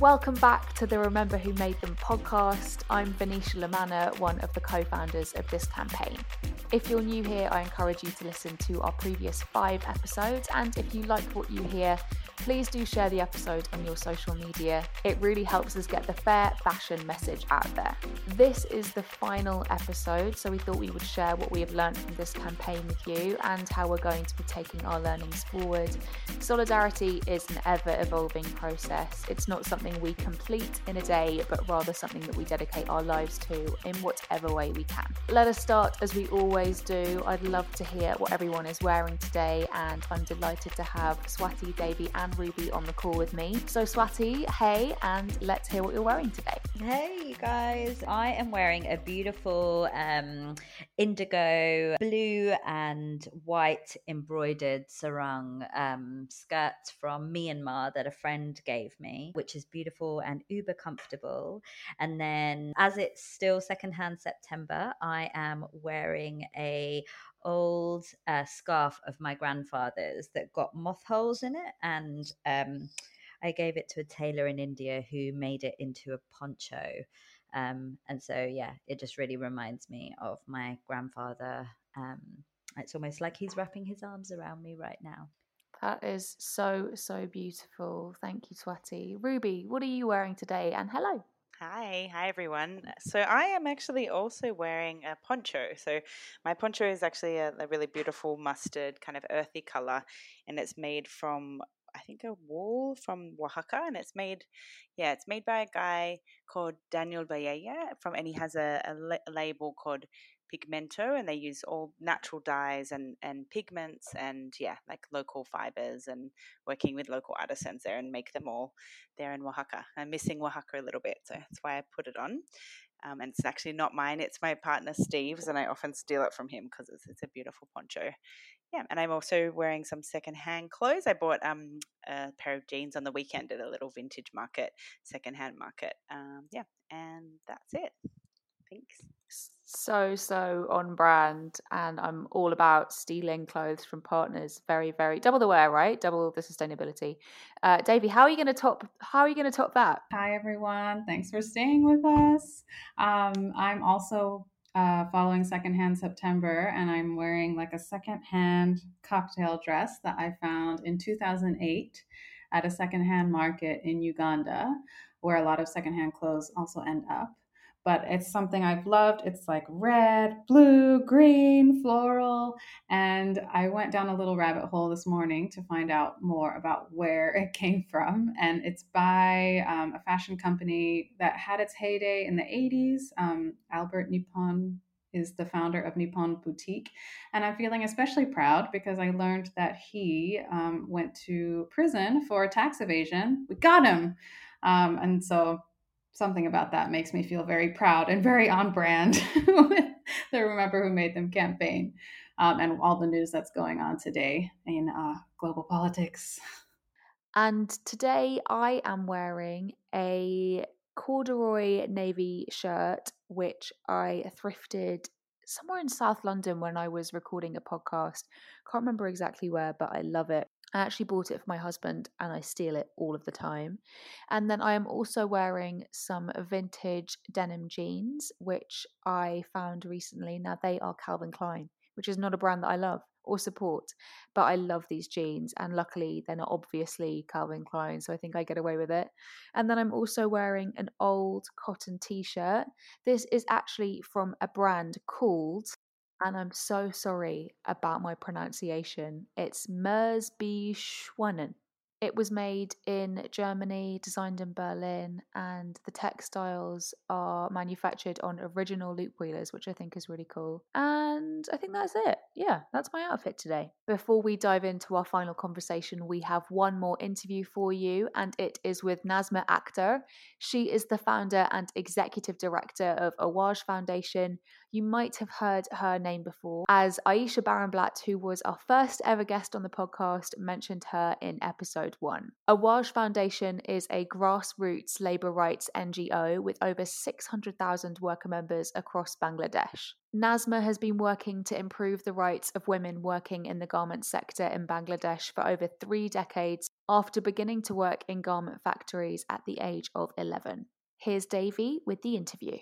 Welcome back to the Remember Who Made Them podcast. I'm Venetia La Manna, one of the co founders of this campaign. If you're new here, I encourage you to listen to our previous five episodes. And if you like what you hear, please do share the episode on your social media. It really helps us get the fair fashion message out there. This is the final episode, so we thought we would share what we have learned from this campaign with you and how we're going to be taking our learnings forward. Solidarity is an ever evolving process. It's not something we complete in a day, but rather something that we dedicate our lives to in whatever way we can. Let us start as we always always do. I'd love to hear what everyone is wearing today, and I'm delighted to have Swati, Devi, and Ruby on the call with me. So, Swati, hey, and let's hear what you're wearing today. Hey, you guys. I am wearing a beautiful um, indigo blue and white embroidered sarong um, skirt from Myanmar that a friend gave me, which is beautiful and uber comfortable. And then, as it's still secondhand September, I am wearing a old uh, scarf of my grandfather's that got moth holes in it and um, i gave it to a tailor in india who made it into a poncho. Um, and so yeah it just really reminds me of my grandfather um, it's almost like he's wrapping his arms around me right now. That is so so beautiful. Thank you swati. Ruby what are you wearing today? And hello Hi, hi everyone. So I am actually also wearing a poncho. So my poncho is actually a, a, really beautiful mustard kind of earthy color, and it's made from I think a wool from Oaxaca, and it's made, yeah, it's made by a guy called Daniel Valleja from, and he has a, a, a label called Pigmento, and they use all natural dyes and and pigments and yeah, like local fibers and working with local artisans there and make them all there in Oaxaca. I'm missing Oaxaca a little bit, so that's why I put it on. Um, and it's actually not mine; it's my partner Steve's, and I often steal it from him because it's, it's a beautiful poncho. Yeah, and I'm also wearing some secondhand clothes. I bought um, a pair of jeans on the weekend at a little vintage market, secondhand market. Um, yeah, and that's it. Thanks so so on brand and i'm all about stealing clothes from partners very very double the wear right? Double the sustainability. Uh Devi how are you going to top how are you going to top that? Hi everyone. Thanks for staying with us. Um i'm also uh, following secondhand september and i'm wearing like a secondhand cocktail dress that i found in 2008 at a secondhand market in uganda where a lot of secondhand clothes also end up but it's something I've loved. It's like red, blue, green, floral. And I went down a little rabbit hole this morning to find out more about where it came from. And it's by um, a fashion company that had its heyday in the 80s. Um, Albert Nipon is the founder of Nipon Boutique. And I'm feeling especially proud because I learned that he um, went to prison for tax evasion. We got him. Um, and so something about that makes me feel very proud and very on brand with the Remember Who Made Them campaign um, and all the news that's going on today in uh, global politics. And today I am wearing a corduroy navy shirt, which I thrifted somewhere in South London when I was recording a podcast. Can't remember exactly where, but I love it. I actually bought it for my husband and I steal it all of the time. And then I am also wearing some vintage denim jeans, which I found recently. Now they are Calvin Klein, which is not a brand that I love or support, but I love these jeans. And luckily, they're not obviously Calvin Klein, so I think I get away with it. And then I'm also wearing an old cotton t shirt. This is actually from a brand called and I'm so sorry about my pronunciation. It's Merz b. Schwanen. It was made in Germany, designed in Berlin, and the textiles are manufactured on original loop wheelers, which I think is really cool. And I think that's it. Yeah, that's my outfit today. Before we dive into our final conversation, we have one more interview for you, and it is with Nazma Akhtar. She is the founder and executive director of Awaj Foundation. You might have heard her name before, as Ayesha Barenblat, who was our first ever guest on the podcast, mentioned her in episode one. Awaj Foundation is a grassroots labour rights NGO with over 600,000 worker members across Bangladesh. Nazma has been working to improve the rights of women working in the garment sector in Bangladesh for over three decades after beginning to work in garment factories at the age of 11. Here's Devi with the interview.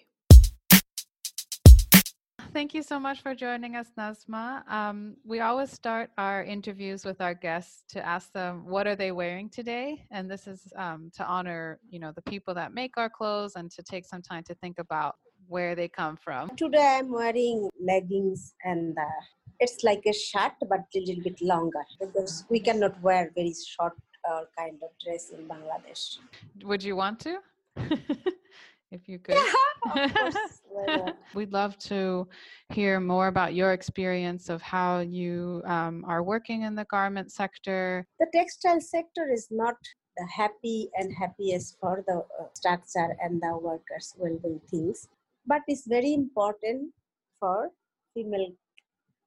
Thank you so much for joining us, Nazma. Um, we always start our interviews with our guests to ask them what are they wearing today, and this is um, to honor, you know, the people that make our clothes and to take some time to think about where they come from. Today I'm wearing leggings and uh, it's like a shirt but a little bit longer because we cannot wear very short uh, kind of dress in Bangladesh. Would you want to? if you could. Yeah, of course. We'd love to hear more about your experience of how you um, are working in the garment sector. the textile sector is not the happy and happiest for the uh, structure and the workers well-being things, but it's very important for female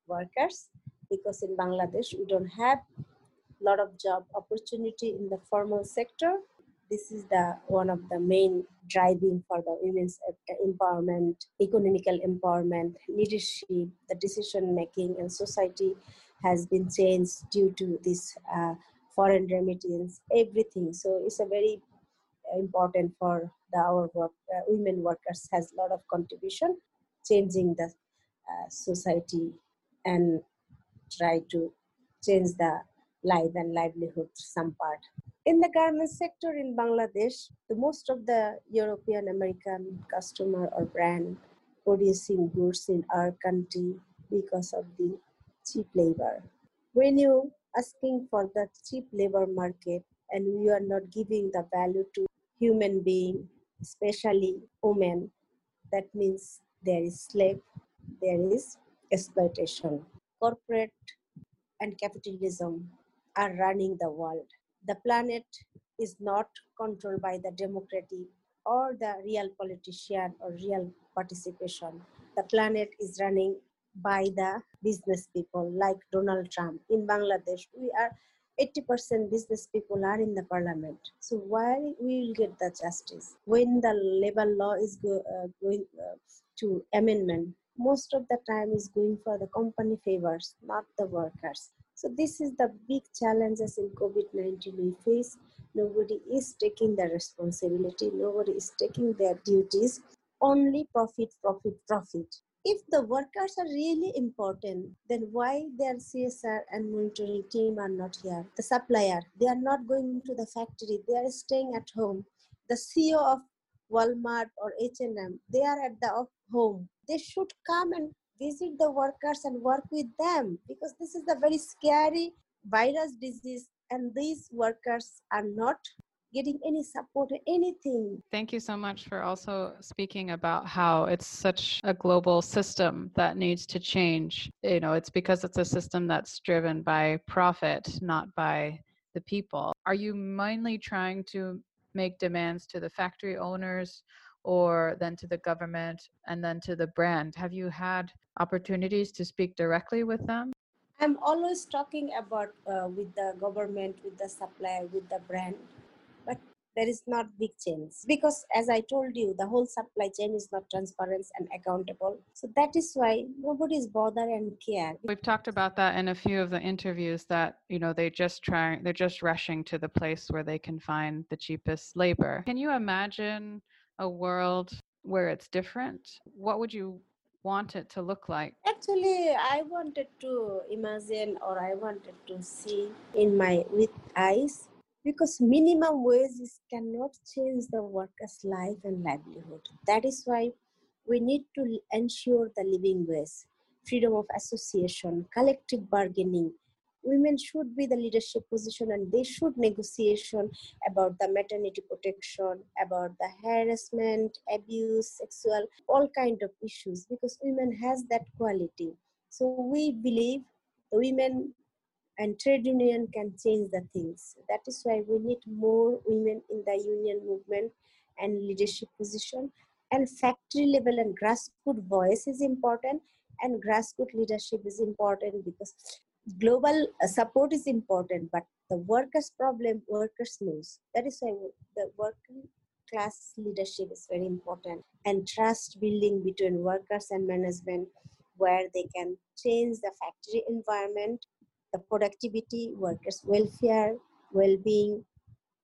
workers because in Bangladesh we don't have lot of job opportunity in the formal sector. This is the one of the main driving for the women's e- empowerment, economical empowerment, leadership, the decision making, and society has been changed due to this uh, foreign remittance, everything. So it's a very important for the our work, uh, women workers has a lot of contribution, changing the uh, society and try to change the life and livelihood some part. In the garment sector in Bangladesh, the most of the European American customer or brand producing goods in our country because of the cheap labor. When you asking for the cheap labor market and we are not giving the value to human being, especially women, that means there is slave, there is exploitation. Corporate and capitalism are running the world. The planet is not controlled by the democratic or the real politician or real participation. The planet is running by the business people like Donald Trump. In Bangladesh, we are 80% business people are in the parliament. So why we will get the justice when the labor law is go, uh, going uh, to amendment? Most of the time is going for the company favors, not the workers. So this is the big challenges in COVID-19 we face. Nobody is taking the responsibility. Nobody is taking their duties. Only profit, profit, profit. If the workers are really important, then why their CSR and monitoring team are not here? The supplier, they are not going to the factory. They are staying at home. The CEO of Walmart or H&M, they are at the home. They should come and visit the workers and work with them because this is a very scary virus disease and these workers are not getting any support or anything Thank you so much for also speaking about how it's such a global system that needs to change. You know, it's because it's a system that's driven by profit, not by the people. Are you mainly trying to make demands to the factory owners or then to the government and then to the brand? Have you had opportunities to speak directly with them? i'm always talking about uh, with the government with the supplier with the brand but there is not big change because as i told you the whole supply chain is not transparent and accountable so that is why nobody is bother and care We've talked about that in a few of the interviews that, you know, they just try they're just rushing to the place where they can find the cheapest labor. Can you imagine a world where it's different? What would you want it to look like? Actually, I wanted to imagine or I wanted to see in my with eyes because minimum wages cannot change the worker's life and livelihood. That is why we need to ensure the living wage, freedom of association, collective bargaining. Women should be the leadership position and they should negotiation about the maternity protection, about the harassment, abuse, sexual, all kind of issues because women has that quality. So we believe the women and trade union can change the things. That is why we need more women in the union movement and leadership position. And factory level and grassroots voice is important, and grassroots leadership is important because global uh, support is important, but the workers' problem, workers knows. That is why the working class leadership is very important, and trust building between workers and management, where they can change the factory environment the productivity, workers' welfare, well-being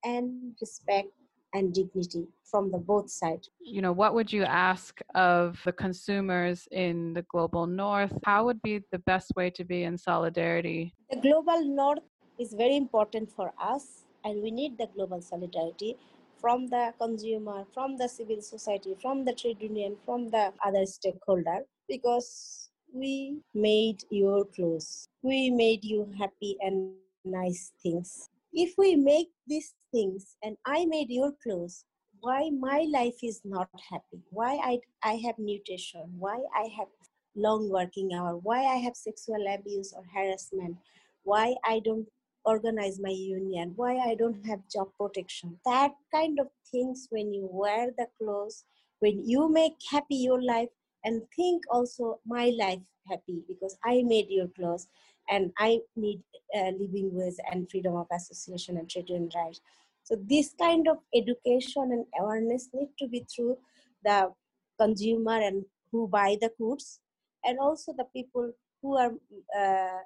and respect and dignity from the both sides. You know, what would you ask of the consumers in the global north? How would be the best way to be in solidarity? The global north is very important for us and we need the global solidarity from the consumer, from the civil society, from the trade union, from the other stakeholder because we made your clothes. We made you happy and nice things. If we make these things and I made your clothes, why my life is not happy? Why I, I have nutrition? Why I have long working hour? Why I have sexual abuse or harassment? Why I don't organize my union? Why I don't have job protection? That kind of things when you wear the clothes, when you make happy your life and think also my life happy because I made your clothes and I need uh, living with and freedom of association and trade union rights. So this kind of education and awareness need to be through the consumer and who buy the goods, and also the people who are uh,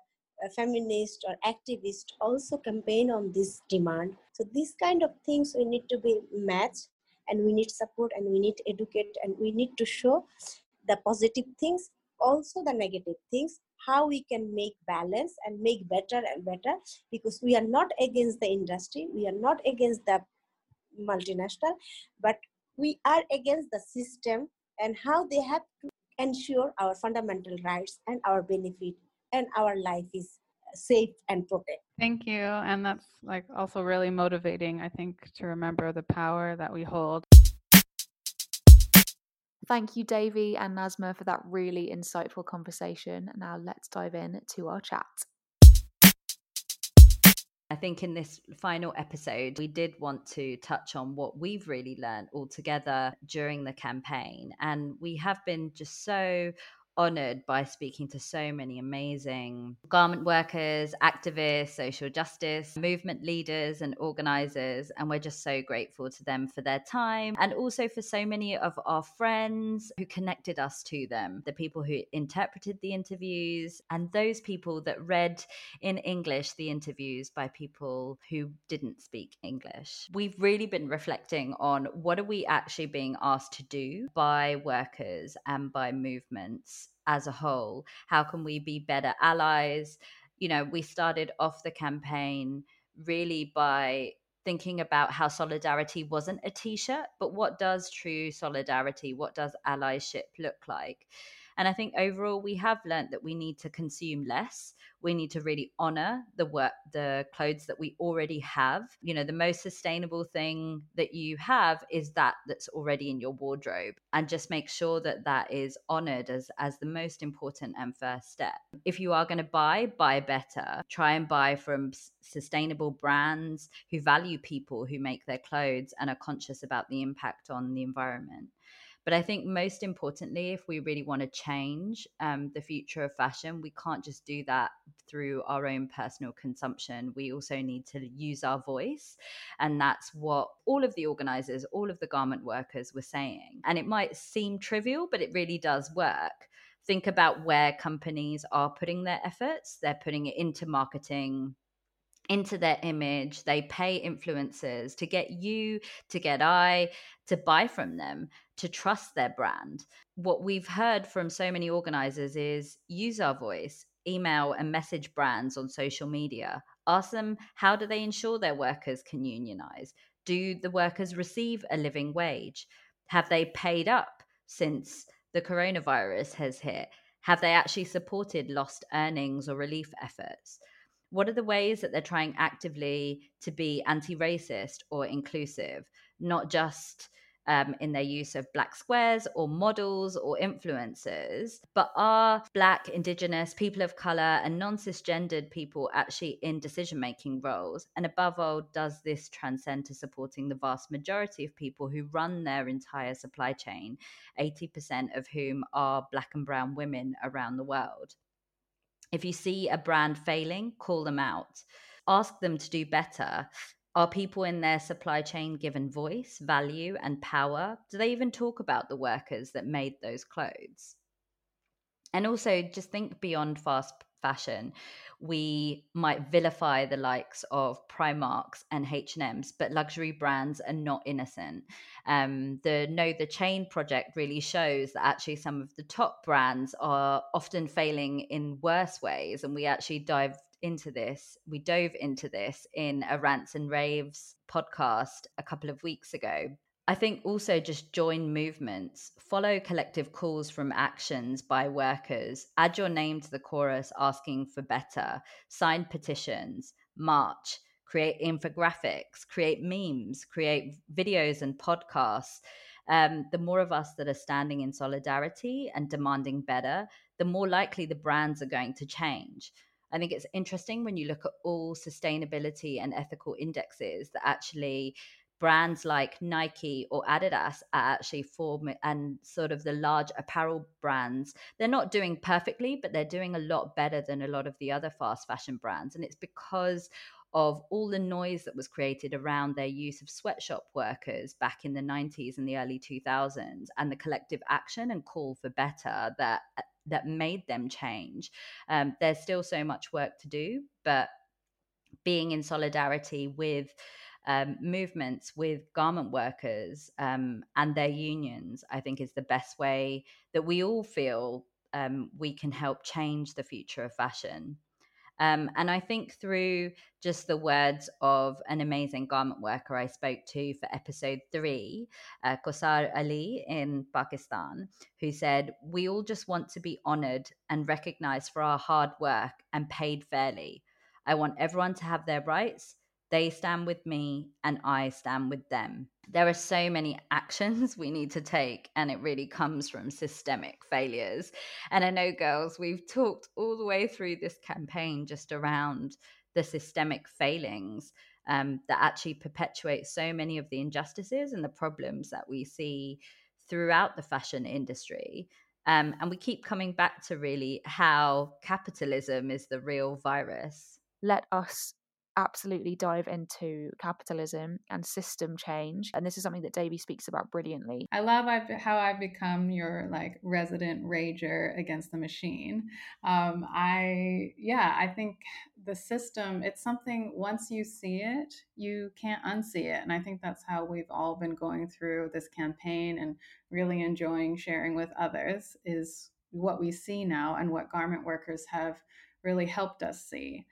feminist or activist also campaign on this demand. So these kind of things we need to be matched, and we need support, and we need to educate, and we need to show the positive things, also the negative things, how we can make balance and make better and better because we are not against the industry we are not against the multinational but we are against the system and how they have to ensure our fundamental rights and our benefit and our life is safe and protected. Thank you and that's like also really motivating i think to remember the power that we hold Thank you, Devi and Nazma, for that really insightful conversation. Now let's dive in to our chat. I think in this final episode, we did want to touch on what we've really learned all together during the campaign. And we have been just so honored by speaking to so many amazing garment workers, activists, social justice, movement leaders, and organizers. And we're just so grateful to them for their time and also for so many of our friends who connected us to them, the people who interpreted the interviews, and those people that read in English the interviews by people who didn't speak English. We've really been reflecting on what are we actually being asked to do by workers and by movements as a whole? How can we be better allies? You know, we started off the campaign really by thinking about how solidarity wasn't a t shirt, but what does true solidarity, what does allyship look like? And I think overall, we have learned that we need to consume less. We need to really honor the work the clothes that we already have. You know the most sustainable thing that you have is that that's already in your wardrobe and just make sure that that is honored as as the most important and first step. If you are going to buy buy better. Try and buy from sustainable brands who value people who make their clothes and are conscious about the impact on the environment but I think most importantly, if we really want to change um, the future of fashion, we can't just do that through our own personal consumption. We also need to use our voice. And that's what all of the organizers, all of the garment workers were saying. And it might seem trivial, but it really does work think about where companies are putting their efforts. They're putting it into marketing, into their image. They pay influencers to get you, to get I, to buy from them, to trust their brand. What we've heard from so many organizers is use our voice, email and message brands on social media. Ask them how do they ensure their workers can unionize? Do the workers receive a living wage? Have they paid up since the coronavirus has hit? Have they actually supported lost earnings or relief efforts? What are the ways that they're trying actively to be anti-racist or inclusive not just um, in their use of black squares or models or influencers, but are black, indigenous, people of color, and non cisgendered people actually in decision making roles? And above all, does this transcend to supporting the vast majority of people who run their entire supply chain, 80% of whom are black and brown women around the world? If you see a brand failing, call them out. Ask them to do better. Are people in their supply chain given voice, value, and power? Do they even talk about the workers that made those clothes? And also, just think beyond fast fashion we might vilify the likes of primarks and h&ms but luxury brands are not innocent. Um, the KnowTheChain project really shows that actually some of the top brands are often failing in worse ways and we actually dive into this we dove into this in a rants and raves podcast a couple of weeks ago I think also just join movements, follow collective calls from actions by workers, add your name to the chorus asking for better, sign petitions, march, create infographics, create memes, create videos and podcasts. Um, the more of us that are standing in solidarity and demanding better, the more likely the brands are going to change. I think it's interesting when you look at all sustainability and ethical indexes that actually brands like Nike or Adidas are actually forming and sort of the large apparel brands, they're not doing perfectly, but they're doing a lot better than a lot of the other fast fashion brands. And it's because of all the noise that was created around their use of sweatshop workers back in the 90s and the early 2000s and the collective action and call for better that that made them change um, there's still so much work to do but being in solidarity with um, movements with garment workers um, and their unions, I think is the best way that we all feel um, we can help change the future of fashion. Um, and I think through just the words of an amazing garment worker I spoke to for episode three, uh, Kosar Ali in Pakistan, who said, We all just want to be honored and recognized for our hard work and paid fairly. I want everyone to have their rights they stand with me and I stand with them. There are so many actions we need to take, and it really comes from systemic failures. And I know, girls, we've talked all the way through this campaign just around the systemic failings um, that actually perpetuate so many of the injustices and the problems that we see throughout the fashion industry. Um, and we keep coming back to really how capitalism is the real virus. Let us absolutely dive into capitalism and system change. And this is something that Devi speaks about brilliantly. I love how I've become your like resident rager against the machine. Um, I, yeah, I think the system, it's something once you see it, you can't unsee it. And I think that's how we've all been going through this campaign and really enjoying sharing with others is what we see now and what garment workers have really helped us see.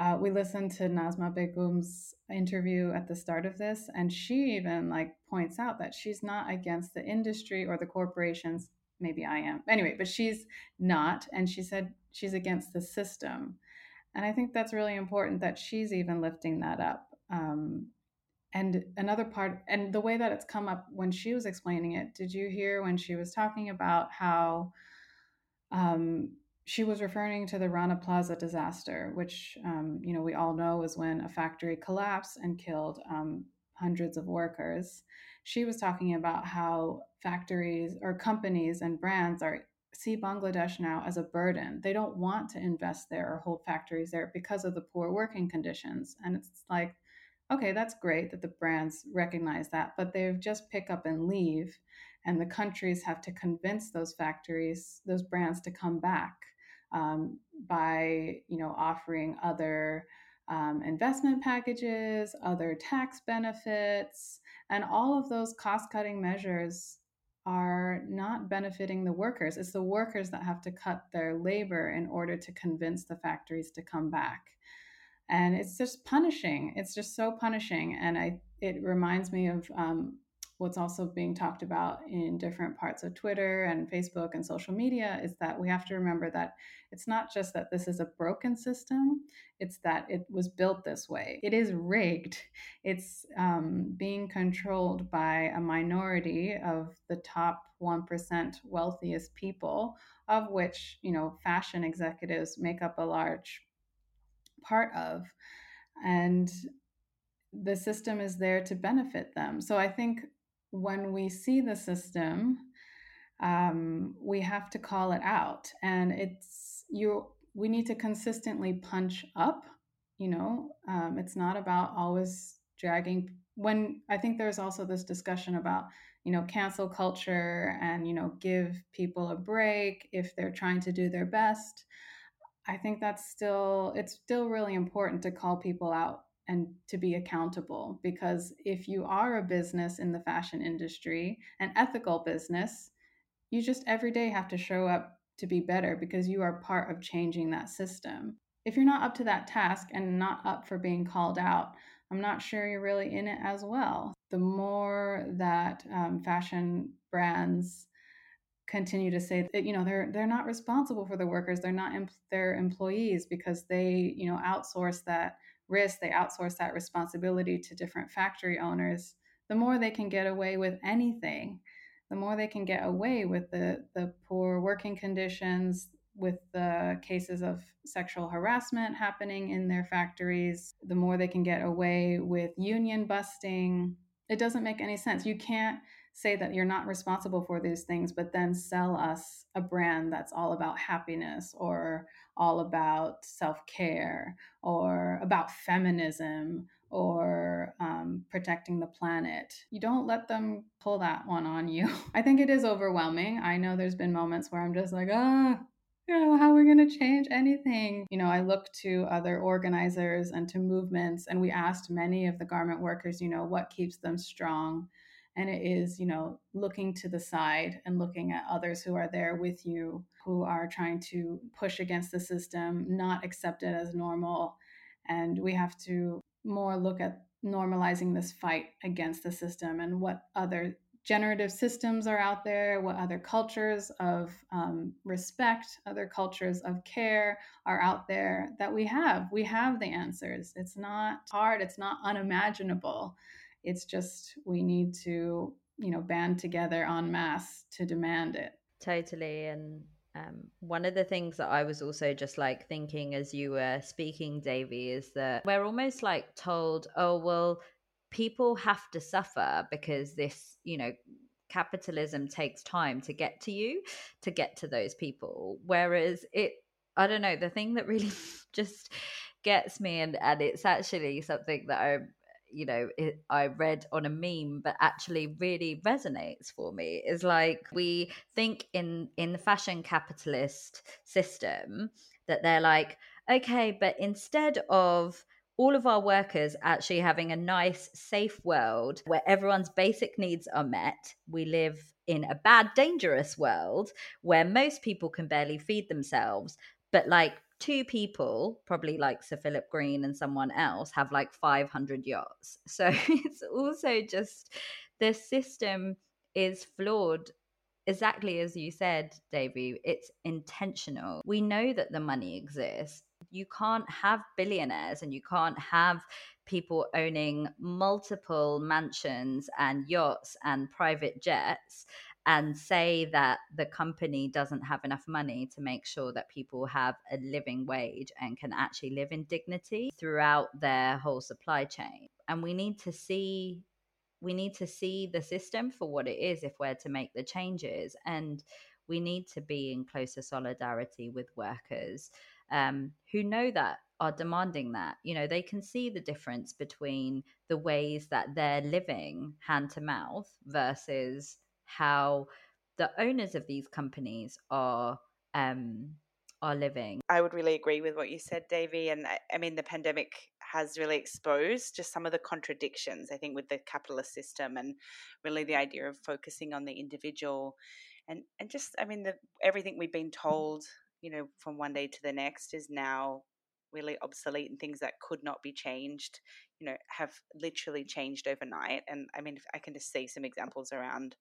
Uh, we listened to Nazma Begum's interview at the start of this, and she even like points out that she's not against the industry or the corporations. Maybe I am. Anyway, but she's not, and she said she's against the system. And I think that's really important that she's even lifting that up. Um, and another part, and the way that it's come up when she was explaining it, did you hear when she was talking about how um, she was referring to the Rana Plaza disaster, which um, you know we all know was when a factory collapsed and killed um, hundreds of workers. She was talking about how factories or companies and brands are see Bangladesh now as a burden. They don't want to invest there or hold factories there because of the poor working conditions. And it's like, okay, that's great that the brands recognize that, but they've just pick up and leave. And the countries have to convince those factories, those brands to come back um, by you know offering other um, investment packages, other tax benefits, and all of those cost cutting measures are not benefiting the workers. It's the workers that have to cut their labor in order to convince the factories to come back. And it's just punishing. It's just so punishing. And I, it reminds me of um, what's also being talked about in different parts of Twitter and Facebook and social media is that we have to remember that it's not just that this is a broken system, it's that it was built this way. It is rigged, it's um, being controlled by a minority of the top 1% wealthiest people, of which, you know, fashion executives make up a large part of. And the system is there to benefit them. So I think when we see the system, um, we have to call it out, and it's you. We need to consistently punch up. You know, um, it's not about always dragging. When I think there's also this discussion about you know cancel culture and you know give people a break if they're trying to do their best. I think that's still it's still really important to call people out and to be accountable because if you are a business in the fashion industry, an ethical business, you just every day have to show up to be better because you are part of changing that system. If you're not up to that task and not up for being called out, I'm not sure you're really in it as well. The more that um, fashion brands continue to say that you know they're they're not responsible for the workers, they're not em- their employees because they you know outsource that risk, they outsource that responsibility to different factory owners. The more they can get away with anything, the more they can get away with the the poor working conditions, with the cases of sexual harassment happening in their factories, the more they can get away with union busting. It doesn't make any sense. You can't say that you're not responsible for these things, but then sell us a brand that's all about happiness or all about self care or about feminism or um, protecting the planet. You don't let them pull that one on you. I think it is overwhelming. I know there's been moments where I'm just like, ah, you know, how are we going to change anything? You know, I look to other organizers and to movements, and we asked many of the garment workers, you know, what keeps them strong. And it is, you know, looking to the side and looking at others who are there with you, who are trying to push against the system, not accept it as normal. And we have to more look at normalizing this fight against the system and what other generative systems are out there, what other cultures of um, respect, other cultures of care are out there that we have. We have the answers. It's not hard, it's not unimaginable. It's just we need to, you know, band together en masse to demand it. Totally. And um, one of the things that I was also just like thinking as you were speaking, Devi, is that we're almost like told, oh, well, people have to suffer because this, you know, capitalism takes time to get to you, to get to those people. Whereas it, I don't know, the thing that really just gets me, and, and it's actually something that I, you know, it, I read on a meme, but actually really resonates for me is like we think in in the fashion capitalist system that they're like, okay, but instead of all of our workers actually having a nice, safe world where everyone's basic needs are met. We live in a bad, dangerous world where most people can barely feed themselves, but like two people, probably like Sir Philip Green and someone else, have like 500 yachts. So it's also just the system is flawed exactly as you said, Devi, it's intentional. We know that the money exists you can't have billionaires and you can't have people owning multiple mansions and yachts and private jets and say that the company doesn't have enough money to make sure that people have a living wage and can actually live in dignity throughout their whole supply chain. And we need to see we need to see the system for what it is if we're to make the changes and we need to be in closer solidarity with workers um, who know that are demanding that. You know, they can see the difference between the ways that they're living hand to mouth versus how the owners of these companies are um, are living. I would really agree with what you said, Devi. And I, I mean, the pandemic has really exposed just some of the contradictions, I think, with the capitalist system and really the idea of focusing on the individual and, and just, I mean, the, everything we've been told you know, from one day to the next is now really obsolete and things that could not be changed, you know, have literally changed overnight. And I mean, I can just see some examples around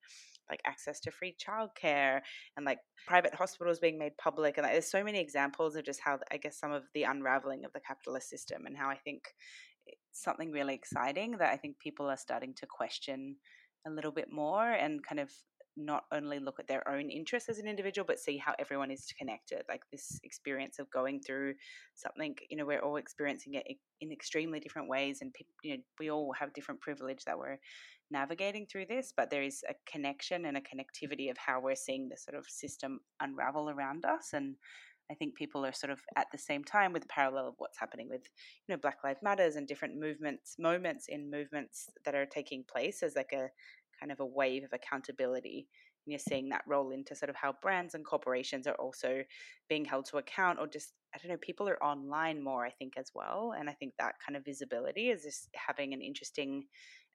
like access to free childcare and like private hospitals being made public. And like, there's so many examples of just how, I guess, some of the unraveling of the capitalist system and how I think it's something really exciting that I think people are starting to question a little bit more and kind of not only look at their own interests as an individual, but see how everyone is connected. Like this experience of going through something, you know, we're all experiencing it in extremely different ways, and you know, we all have different privilege that we're navigating through this. But there is a connection and a connectivity of how we're seeing the sort of system unravel around us, and I think people are sort of at the same time with the parallel of what's happening with, you know, Black Lives Matters and different movements, moments in movements that are taking place as like a kind of a wave of accountability. And you're seeing that roll into sort of how brands and corporations are also being held to account or just I don't know, people are online more, I think, as well. And I think that kind of visibility is just having an interesting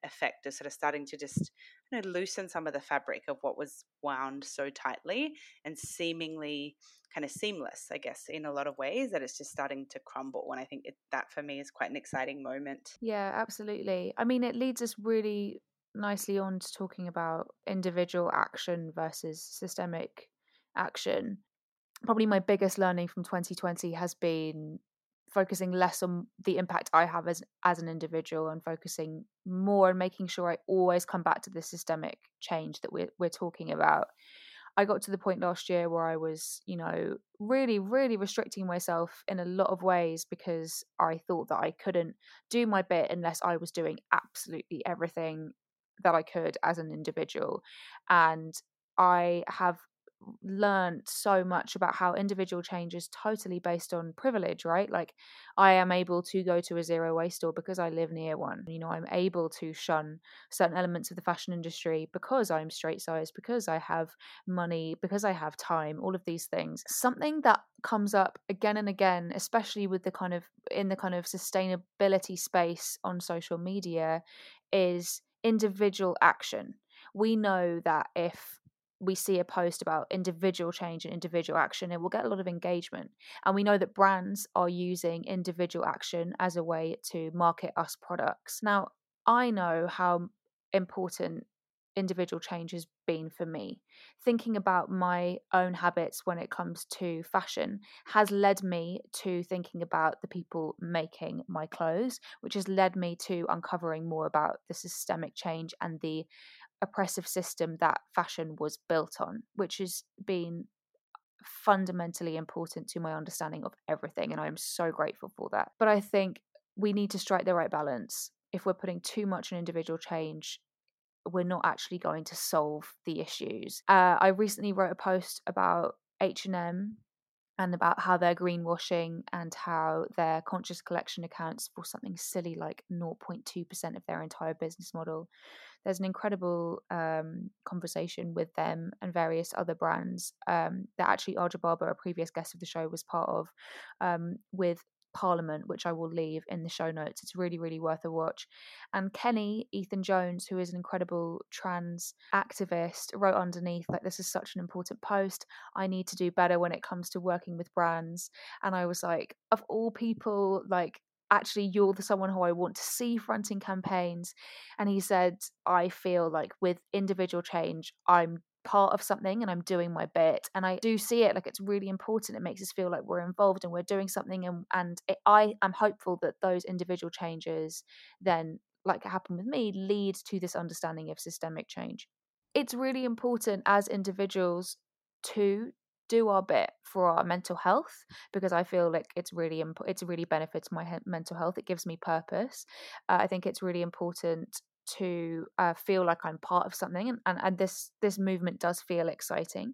effect of sort of starting to just you know, loosen some of the fabric of what was wound so tightly and seemingly kind of seamless, I guess, in a lot of ways, that it's just starting to crumble. And I think it, that for me is quite an exciting moment. Yeah, absolutely. I mean, it leads us really nicely on to talking about individual action versus systemic action. Probably my biggest learning from 2020 has been focusing less on the impact I have as as an individual and focusing more on making sure I always come back to the systemic change that we're we're talking about. I got to the point last year where I was, you know, really, really restricting myself in a lot of ways because I thought that I couldn't do my bit unless I was doing absolutely everything that I could as an individual. And I have learned so much about how individual change is totally based on privilege, right? Like I am able to go to a zero waste store because I live near one. You know, I'm able to shun certain elements of the fashion industry because I'm straight sized, because I have money, because I have time, all of these things. Something that comes up again and again, especially with the kind of in the kind of sustainability space on social media, is individual action. We know that if we see a post about individual change and individual action, it will get a lot of engagement. And we know that brands are using individual action as a way to market us products. Now, I know how important individual change has been for me. Thinking about my own habits when it comes to fashion has led me to thinking about the people making my clothes, which has led me to uncovering more about the systemic change and the oppressive system that fashion was built on, which has been fundamentally important to my understanding of everything. And I'm so grateful for that. But I think we need to strike the right balance. If we're putting too much on individual change, we're not actually going to solve the issues. Uh, I recently wrote a post about H&M and about how they're greenwashing and how their conscious collection accounts for something silly like 0.2% of their entire business model there's an incredible um, conversation with them and various other brands um, that actually Aja Barber, a previous guest of the show, was part of um, with Parliament, which I will leave in the show notes. It's really, really worth a watch. And Kenny, Ethan Jones, who is an incredible trans activist, wrote underneath, like, this is such an important post. I need to do better when it comes to working with brands. And I was like, of all people, like, actually you're the someone who I want to see fronting campaigns. And he said, I feel like with individual change, I'm part of something and I'm doing my bit. And I do see it like it's really important. It makes us feel like we're involved and we're doing something. And, and it, I am hopeful that those individual changes then, like it happened with me, lead to this understanding of systemic change. It's really important as individuals to do our bit for our mental health because I feel like it's really imp- it's really benefits my he- mental health. It gives me purpose. Uh, I think it's really important to uh, feel like I'm part of something, and, and and this this movement does feel exciting.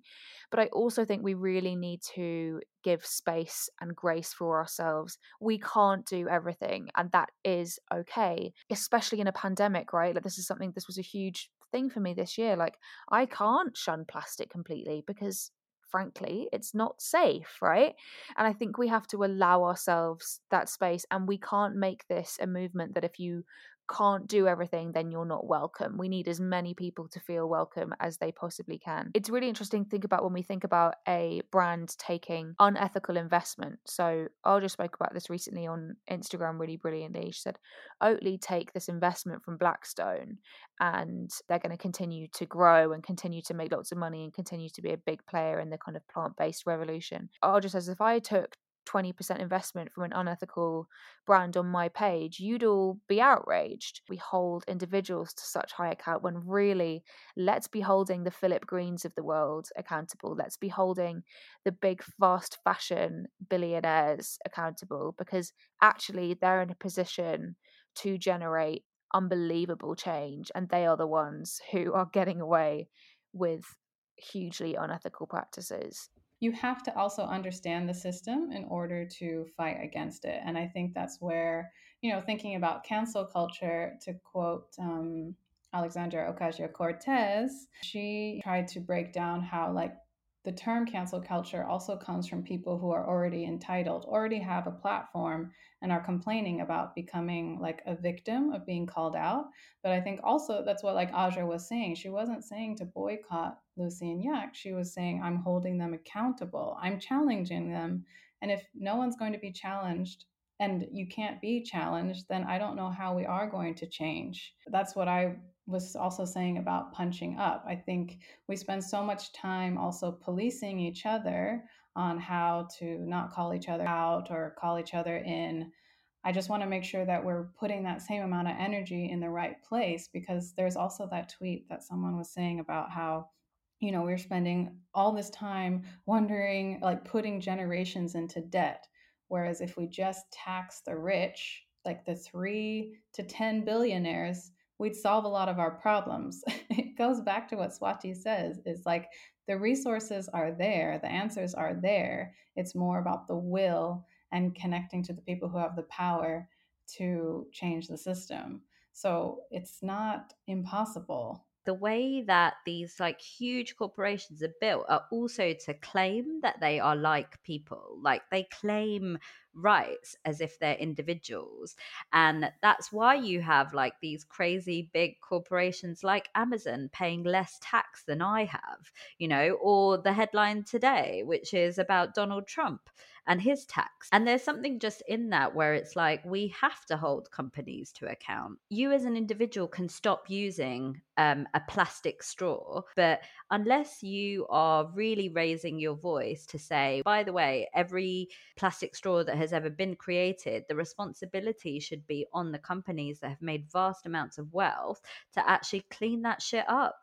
But I also think we really need to give space and grace for ourselves. We can't do everything, and that is okay, especially in a pandemic, right? Like this is something. This was a huge thing for me this year. Like I can't shun plastic completely because frankly, it's not safe, right? And I think we have to allow ourselves that space, and we can't make this a movement that if you can't do everything, then you're not welcome. We need as many people to feel welcome as they possibly can. It's really interesting to think about when we think about a brand taking unethical investment. So just spoke about this recently on Instagram really brilliantly. She said, Oatly take this investment from Blackstone and they're going to continue to grow and continue to make lots of money and continue to be a big player in the kind of plant-based revolution. Aja says if I took 20% investment from an unethical brand on my page, you'd all be outraged. We hold individuals to such high account when really let's be holding the Philip Greens of the world accountable. Let's be holding the big fast fashion billionaires accountable because actually they're in a position to generate unbelievable change and they are the ones who are getting away with hugely unethical practices you have to also understand the system in order to fight against it. And I think that's where, you know, thinking about cancel culture, to quote um, Alexandria Ocasio Cortez, she tried to break down how, like, the term cancel culture also comes from people who are already entitled, already have a platform, and are complaining about becoming like a victim of being called out. But I think also that's what like Aja was saying. She wasn't saying to boycott Lucy and Yak. She was saying, I'm holding them accountable. I'm challenging them. And if no one's going to be challenged and you can't be challenged, then I don't know how we are going to change. That's what I was also saying about punching up. I think we spend so much time also policing each other on how to not call each other out or call each other in. I just want to make sure that we're putting that same amount of energy in the right place because there's also that tweet that someone was saying about how you know we're spending all this time wondering like putting generations into debt whereas if we just tax the rich like the 3 to 10 billionaires we'd solve a lot of our problems. it goes back to what Swati says is like the resources are there, the answers are there. It's more about the will and connecting to the people who have the power to change the system. So it's not impossible the way that these like huge corporations are built are also to claim that they are like people like they claim rights as if they're individuals and that's why you have like these crazy big corporations like Amazon paying less tax than I have you know or the headline today which is about Donald Trump and his tax. And there's something just in that where it's like we have to hold companies to account. You as an individual can stop using um, a plastic straw, but unless you are really raising your voice to say, by the way, every plastic straw that has ever been created, the responsibility should be on the companies that have made vast amounts of wealth to actually clean that shit up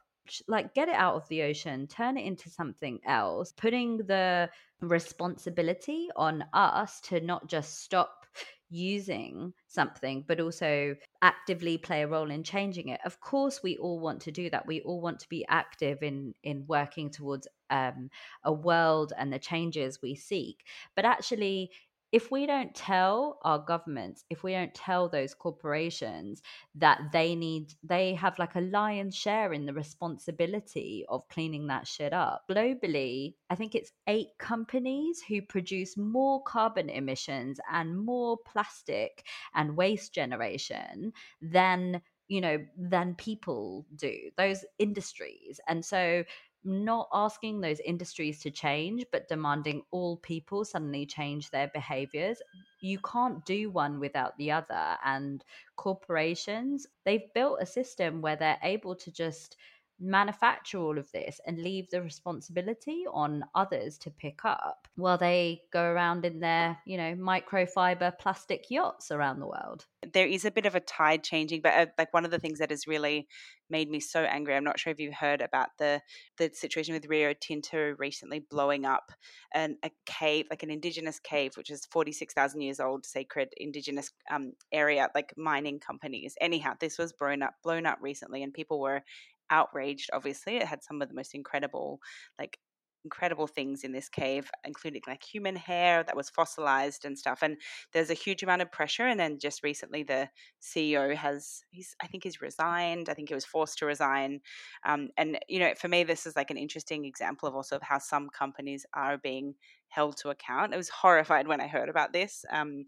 like get it out of the ocean turn it into something else putting the responsibility on us to not just stop using something but also actively play a role in changing it. Of course we all want to do that. We all want to be active in in working towards um, a world and the changes we seek. But actually if we don't tell our governments, if we don't tell those corporations that they need, they have like a lion's share in the responsibility of cleaning that shit up. Globally, I think it's eight companies who produce more carbon emissions and more plastic and waste generation than you know than people do those industries and so not asking those industries to change, but demanding all people suddenly change their behaviors. You can't do one without the other. And corporations, they've built a system where they're able to just manufacture all of this and leave the responsibility on others to pick up while they go around in their, you know, microfiber plastic yachts around the world. There is a bit of a tide changing, but uh, like one of the things that has really made me so angry. I'm not sure if you've heard about the the situation with Rio Tinto recently blowing up an, a cave, like an indigenous cave, which is 46,000 years old, sacred indigenous um, area, like mining companies. Anyhow, this was blown up, blown up recently, and people were outraged obviously it had some of the most incredible like incredible things in this cave including like human hair that was fossilized and stuff and there's a huge amount of pressure and then just recently the ceo has he's i think he's resigned i think he was forced to resign um, and you know for me this is like an interesting example of also of how some companies are being held to account. I was horrified when i heard about this um,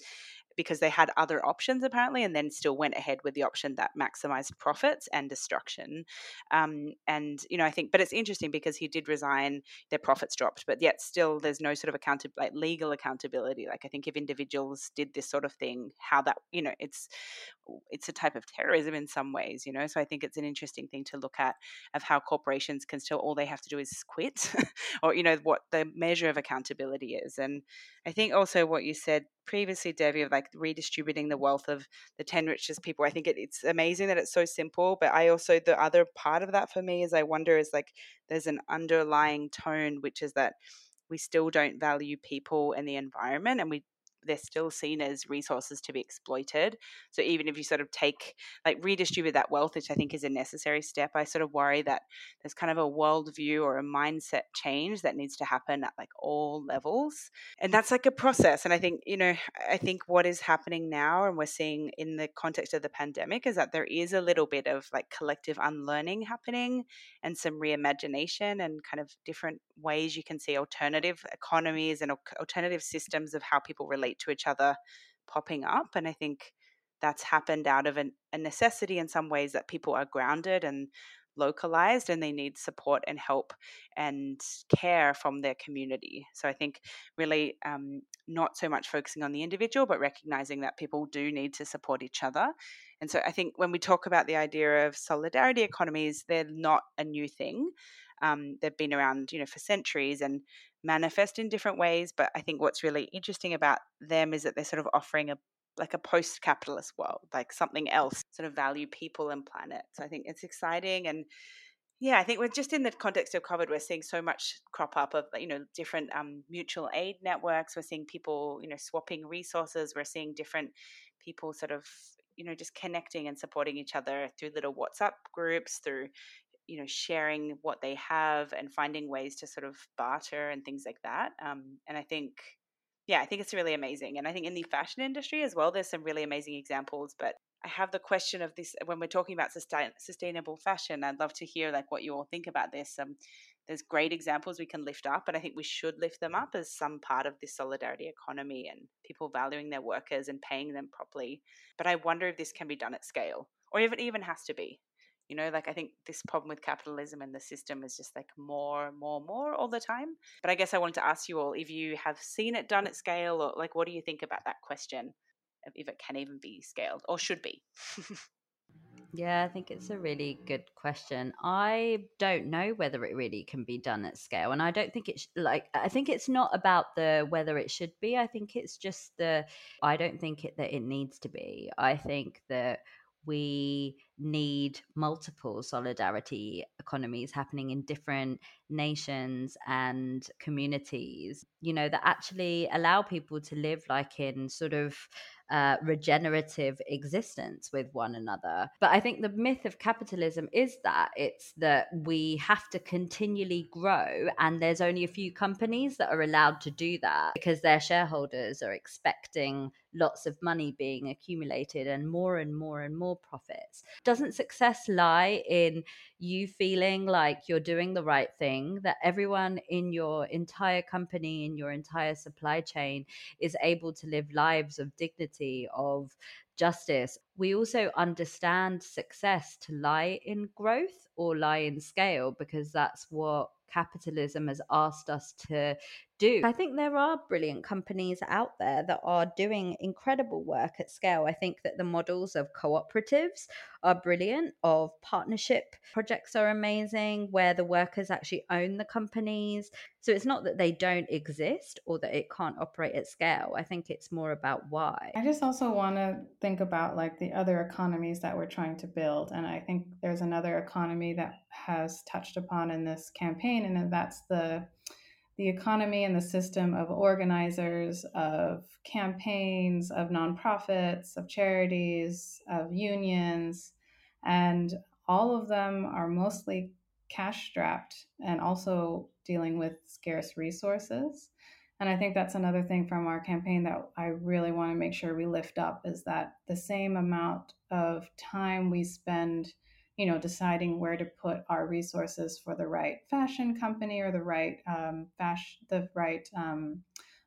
because they had other options apparently and then still went ahead with the option that maximized profits and destruction. Um, and you know i think but it's interesting because he did resign their profits dropped but yet still there's no sort of accountability like legal accountability. Like i think if individuals did this sort of thing how that you know it's it's a type of terrorism in some ways you know? So i think it's an interesting thing to look at of how corporations can still all they have to do is quit or you know what the measure of accountability is. And i think also what you said previously, Devi, of like redistributing the wealth of the 10 richest people. I think it, it's amazing that it's so simple. But I also, the other part of that for me is I wonder is like there's an underlying tone, which is that we still don't value people and the environment and we they're still seen as resources to be exploited. So even if you sort of take like redistribute that wealth, which I think is a necessary step, I sort of worry that there's kind of a worldview or a mindset change that needs to happen at like all levels. And that's like a process. And I think, you know, I think what is happening now and we're seeing in the context of the pandemic is that there is a little bit of like collective unlearning happening and some reimagination and kind of different ways you can see alternative economies and alternative systems of how people relate to each other popping up. And I think that's happened out of an, a necessity in some ways that people are grounded and localized and they need support and help and care from their community. So I think really um, not so much focusing on the individual, but recognizing that people do need to support each other. And so I think when we talk about the idea of solidarity economies, they're not a new thing. Um, they've been around, you know, for centuries and manifest in different ways. But I think what's really interesting about them is that they're sort of offering a like a post-capitalist world, like something else, sort of value people and planet. So I think it's exciting and yeah, I think we're just in the context of COVID, we're seeing so much crop up of you know different um, mutual aid networks. We're seeing people you know swapping resources. We're seeing different people sort of you know just connecting and supporting each other through little WhatsApp groups, through you know sharing what they have and finding ways to sort of barter and things like that. Um, and I think yeah, I think it's really amazing. And I think in the fashion industry as well, there's some really amazing examples. But I have the question of this when we're talking about sustain, sustainable fashion. I'd love to hear like what you all think about this. Um, there's great examples we can lift up, and I think we should lift them up as some part of this solidarity economy and people valuing their workers and paying them properly. But I wonder if this can be done at scale, or if it even has to be. You know, like I think this problem with capitalism and the system is just like more, more, more all the time. But I guess I wanted to ask you all if you have seen it done at scale, or like what do you think about that question? If it can even be scaled or should be. Yeah, I think it's a really good question. I don't know whether it really can be done at scale, and I don't think it's like I think it's not about the whether it should be. I think it's just the I don't think it that it needs to be. I think that we need multiple solidarity economies happening in different nations and communities, you know, that actually allow people to live like in sort of uh, regenerative existence with one another. But I think the myth of capitalism is that it's that we have to continually grow, and there's only a few companies that are allowed to do that because their shareholders are expecting lots of money being accumulated and more and more and more profits. Doesn't success lie in you feeling like you're doing the right thing, that everyone in your entire company, in your entire supply chain is able to live lives of dignity, of justice. We also understand success to lie in growth or lie in scale because that's what capitalism has asked us to do. I think there are brilliant companies out there that are doing incredible work at scale. I think that the models of cooperatives are brilliant, of partnership projects are amazing, where the workers actually own the companies. So it's not that they don't exist or that it can't operate at scale. I think it's more about why. I just also want to think about like the other economies that we're trying to build. And I think there's another economy that has touched upon in this campaign, and that's the the economy and the system of organizers, of campaigns, of nonprofits, of charities, of unions, and all of them are mostly cash strapped and also dealing with scarce resources. And I think that's another thing from our campaign that I really want to make sure we lift up is that the same amount of time we spend you know, deciding where to put our resources for the right fashion company or the right um, fashion, the right um,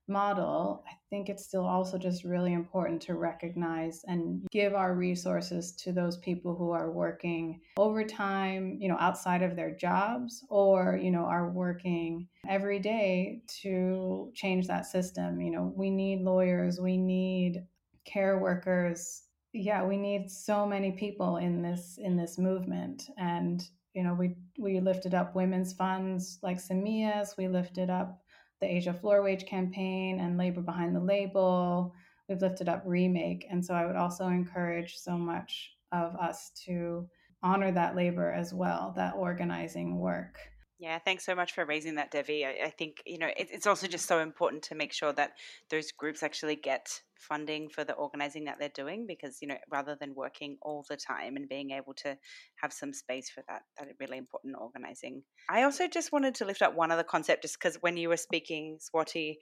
model, I think it's still also just really important to recognize and give our resources to those people who are working overtime, you know, outside of their jobs or, you know, are working every day to change that system. You know, we need lawyers, we need care workers, yeah we need so many people in this in this movement. And you know we we lifted up women's funds like Samia's we lifted up the Asia Floor Wage campaign and labor behind the label. We've lifted up remake. And so I would also encourage so much of us to honor that labor as well that organizing work Yeah, thanks so much for raising that, Devi. I, I think you know it, it's also just so important to make sure that those groups actually get funding for the organizing that they're doing because you know rather than working all the time and being able to have some space for that that really important organizing i also just wanted to lift up one other concept just because when you were speaking swati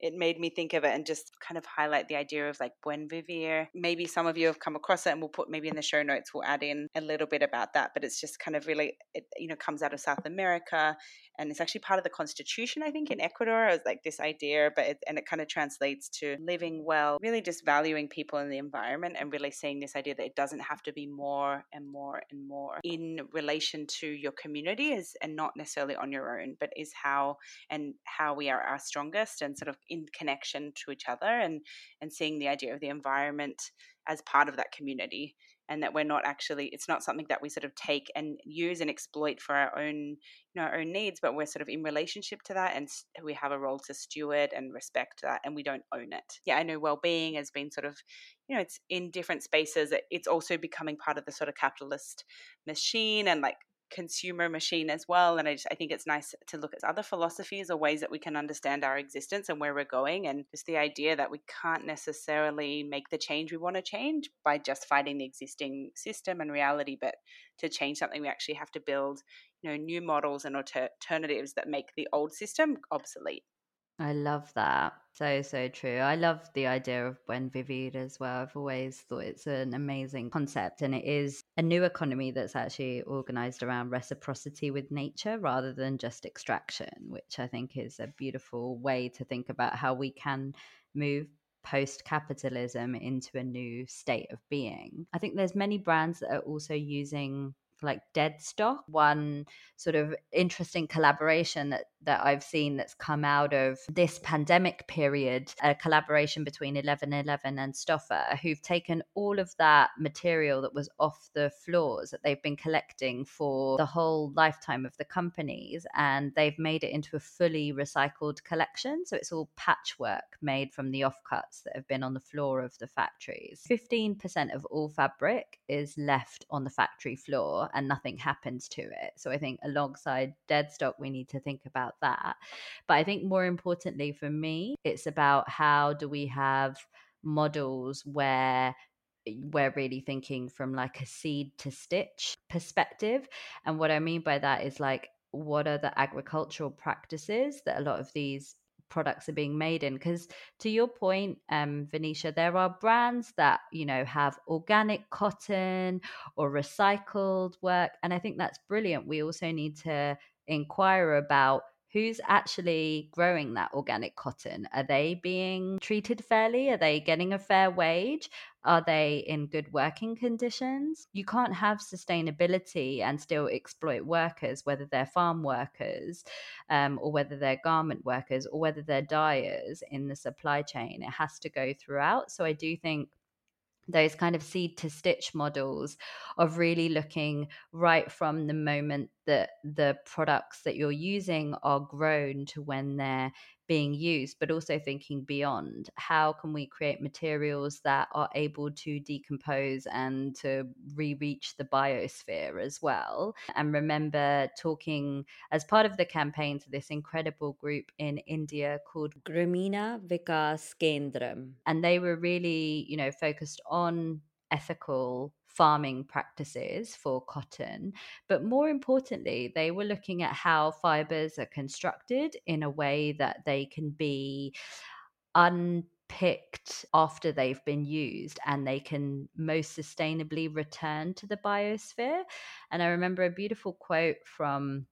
it made me think of it and just kind of highlight the idea of like buen vivir. Maybe some of you have come across it and we'll put maybe in the show notes, we'll add in a little bit about that. But it's just kind of really, it, you know, comes out of South America and it's actually part of the constitution, I think, in Ecuador. It's like this idea, but it, and it kind of translates to living well, really just valuing people in the environment and really seeing this idea that it doesn't have to be more and more and more in relation to your community is and not necessarily on your own, but is how and how we are our strongest and sort of in connection to each other and and seeing the idea of the environment as part of that community and that we're not actually it's not something that we sort of take and use and exploit for our own you know our own needs but we're sort of in relationship to that and we have a role to steward and respect that and we don't own it. Yeah i know well-being has been sort of you know it's in different spaces it's also becoming part of the sort of capitalist machine and like consumer machine as well and I, just, I think it's nice to look at other philosophies or ways that we can understand our existence and where we're going and just the idea that we can't necessarily make the change we want to change by just fighting the existing system and reality but to change something we actually have to build you know new models and alternatives that make the old system obsolete I love that. So, so true. I love the idea of Buen Vivir as well. I've always thought it's an amazing concept, and it is a new economy that's actually organized around reciprocity with nature rather than just extraction, which I think is a beautiful way to think about how we can move post capitalism into a new state of being. I think there's many brands that are also using like dead stock one sort of interesting collaboration that, that i've seen that's come out of this pandemic period a collaboration between 1111 and stoffer who've taken all of that material that was off the floors that they've been collecting for the whole lifetime of the companies and they've made it into a fully recycled collection so it's all patchwork made from the offcuts that have been on the floor of the factories 15% of all fabric is left on the factory floor and nothing happens to it. So I think alongside dead stock, we need to think about that. But I think more importantly for me, it's about how do we have models where we're really thinking from like a seed to stitch perspective. And what I mean by that is like, what are the agricultural practices that a lot of these products are being made in because to your point um venetia there are brands that you know have organic cotton or recycled work and i think that's brilliant we also need to inquire about who's actually growing that organic cotton? Are they being treated fairly? Are they getting a fair wage? Are they in good working conditions? You can't have sustainability and still exploit workers, whether they're farm workers um, or whether they're garment workers or whether they're dyers in the supply chain. It has to go throughout. So I do think those kind of seed to stitch models of really looking right from the moment that the products that you're using are grown to when they're being used, but also thinking beyond how can we create materials that are able to decompose and to re reach the biosphere as well. And remember talking as part of the campaign to this incredible group in India called Gramina Vikas Kendram. And they were really, you know, focused on ethical farming practices for cotton. But more importantly, they were looking at how fibers are constructed in a way that they can be unpicked after they've been used and they can most sustainably return to the biosphere. And I remember a beautiful quote from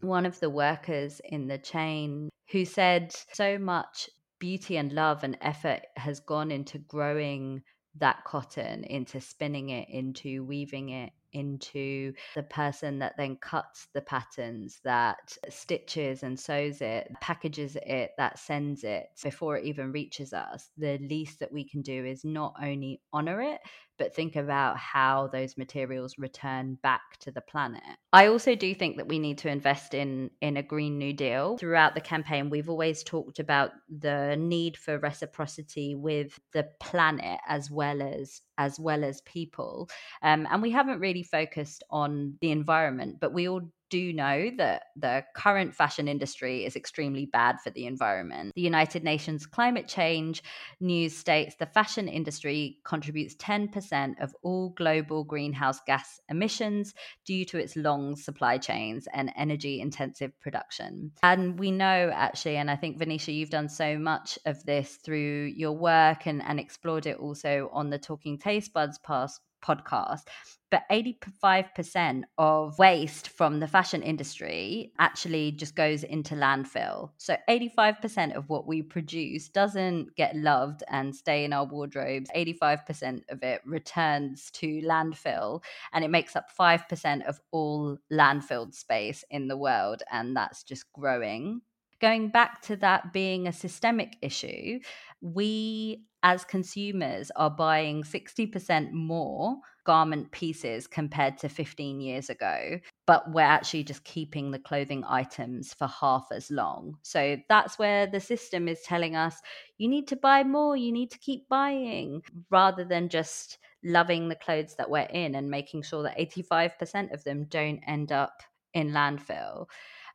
one of the workers in the chain who said, So much beauty and love and effort has gone into growing that cotton into spinning it into weaving it into the person that then cuts the patterns, that stitches and sews it, packages it, that sends it before it even reaches us. The least that we can do is not only honor it, but think about how those materials return back to the planet. I also do think that we need to invest in in a green new deal. Throughout the campaign, we've always talked about the need for reciprocity with the planet as well as as well as people. Um, and we haven't really focused on the environment, but we all do know that the current fashion industry is extremely bad for the environment. The United Nations Climate Change News states the fashion industry contributes 10% of all global greenhouse gas emissions due to its long supply chains and energy intensive production. And we know actually, and I think Venetia, you've done so much of this through your work and, and explored it also on the Talking Taste Buds past podcast, but 85% of waste from the fashion industry actually just goes into landfill. So 85% of what we produce doesn't get loved and stay in our wardrobes. 85% of it returns to landfill and it makes up 5% of all landfill space in the world and that's just growing. Going back to that being a systemic issue, we as consumers are buying 60% more garment pieces compared to 15 years ago, but we're actually just keeping the clothing items for half as long. So that's where the system is telling us you need to buy more, you need to keep buying, rather than just loving the clothes that we're in and making sure that 85% of them don't end up in landfill.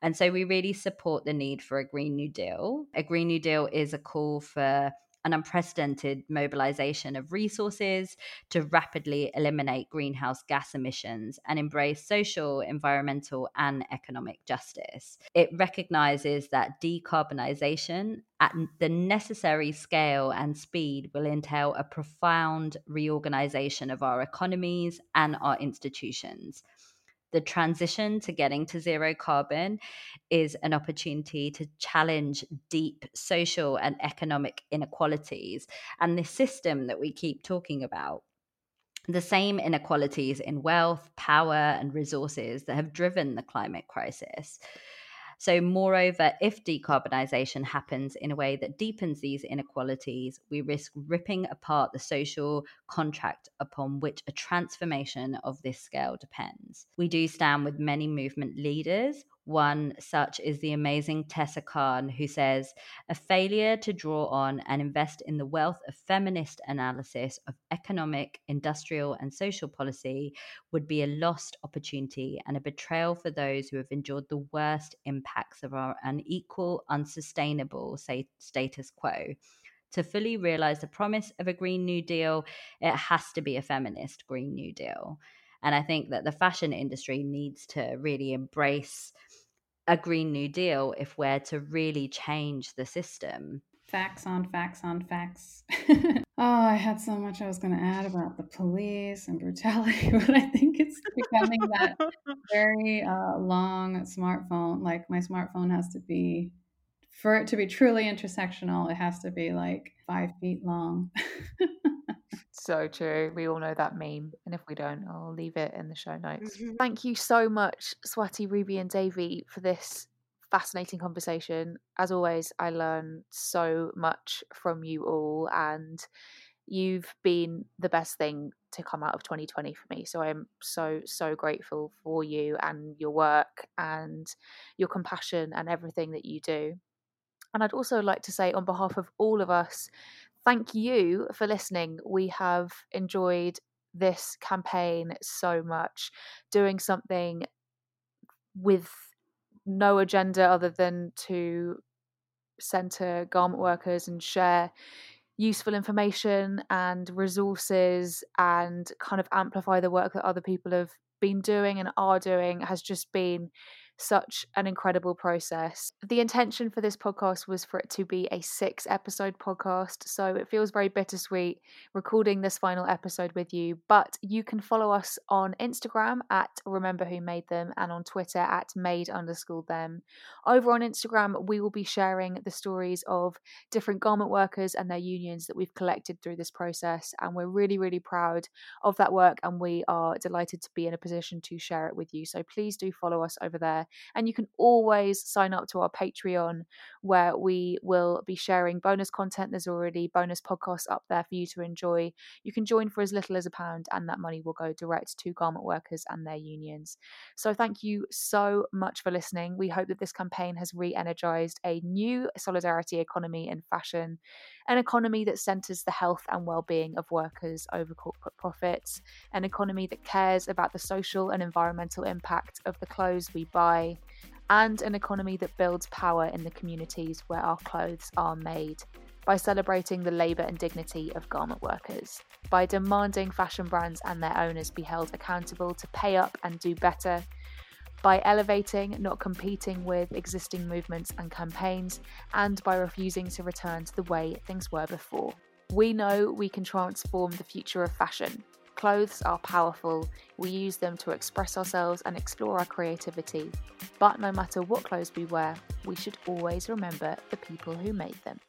And so we really support the need for a Green New Deal. A Green New Deal is a call for an unprecedented mobilization of resources to rapidly eliminate greenhouse gas emissions and embrace social, environmental, and economic justice. It recognizes that decarbonization at the necessary scale and speed will entail a profound reorganization of our economies and our institutions the transition to getting to zero carbon is an opportunity to challenge deep social and economic inequalities and this system that we keep talking about the same inequalities in wealth, power, and resources that have driven the climate crisis. So, moreover, if decarbonisation happens in a way that deepens these inequalities, we risk ripping apart the social contract upon which a transformation of this scale depends. We do stand with many movement leaders one such is the amazing Tessa Khan, who says, A failure to draw on and invest in the wealth of feminist analysis of economic, industrial, and social policy would be a lost opportunity and a betrayal for those who have endured the worst impacts of our unequal, unsustainable say, status quo. To fully realize the promise of a Green New Deal, it has to be a feminist Green New Deal. And I think that the fashion industry needs to really embrace a Green New Deal if we're to really change the system. Facts on facts on facts. oh, I had so much I was going to add about the police and brutality, but I think it's becoming that very uh, long smartphone. Like my smartphone has to be, for it to be truly intersectional, it has to be like five feet long. So true. We all know that meme. And if we don't, I'll leave it in the show notes. Mm-hmm. Thank you so much, Swati, Ruby, and Devi, for this fascinating conversation. As always, I learn so much from you all, and you've been the best thing to come out of 2020 for me. So I'm so, so grateful for you and your work and your compassion and everything that you do. And I'd also like to say, on behalf of all of us, thank you for listening. We have enjoyed this campaign so much, doing something with no agenda other than to center garment workers and share useful information and resources and kind of amplify the work that other people have been doing and are doing has just been such an incredible process. The intention for this podcast was for it to be a six episode podcast, so it feels very bittersweet recording this final episode with you. But you can follow us on Instagram at Remember Who Made Them and on Twitter at Made underscore them. Over on Instagram, we will be sharing the stories of different garment workers and their unions that we've collected through this process, and we're really, really proud of that work, and we are delighted to be in a position to share it with you. So please do follow us over there And you can always sign up to our Patreon where we will be sharing bonus content. There's already bonus podcasts up there for you to enjoy. You can join for as little as a pound, and that money will go direct to garment workers and their unions. So, thank you so much for listening. We hope that this campaign has re energized a new solidarity economy in fashion, an economy that centers the health and well being of workers over corporate profits, an economy that cares about the social and environmental impact of the clothes we buy, and an economy that builds power in the communities where our clothes are made by celebrating the labour and dignity of garment workers, by demanding fashion brands and their owners be held accountable to pay up and do better, by elevating, not competing with existing movements and campaigns, and by refusing to return to the way things were before. We know we can transform the future of fashion. Clothes are powerful, we use them to express ourselves and explore our creativity. But no matter what clothes we wear, we should always remember the people who made them.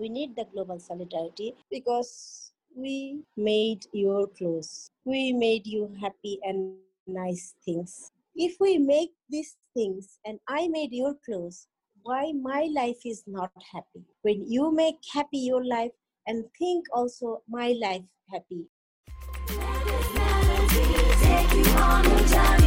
We need the global solidarity because we made your clothes. We made you happy and nice things. If we make these things and I made your clothes, why my life is not happy? When you make happy your life and think also my life happy on the time.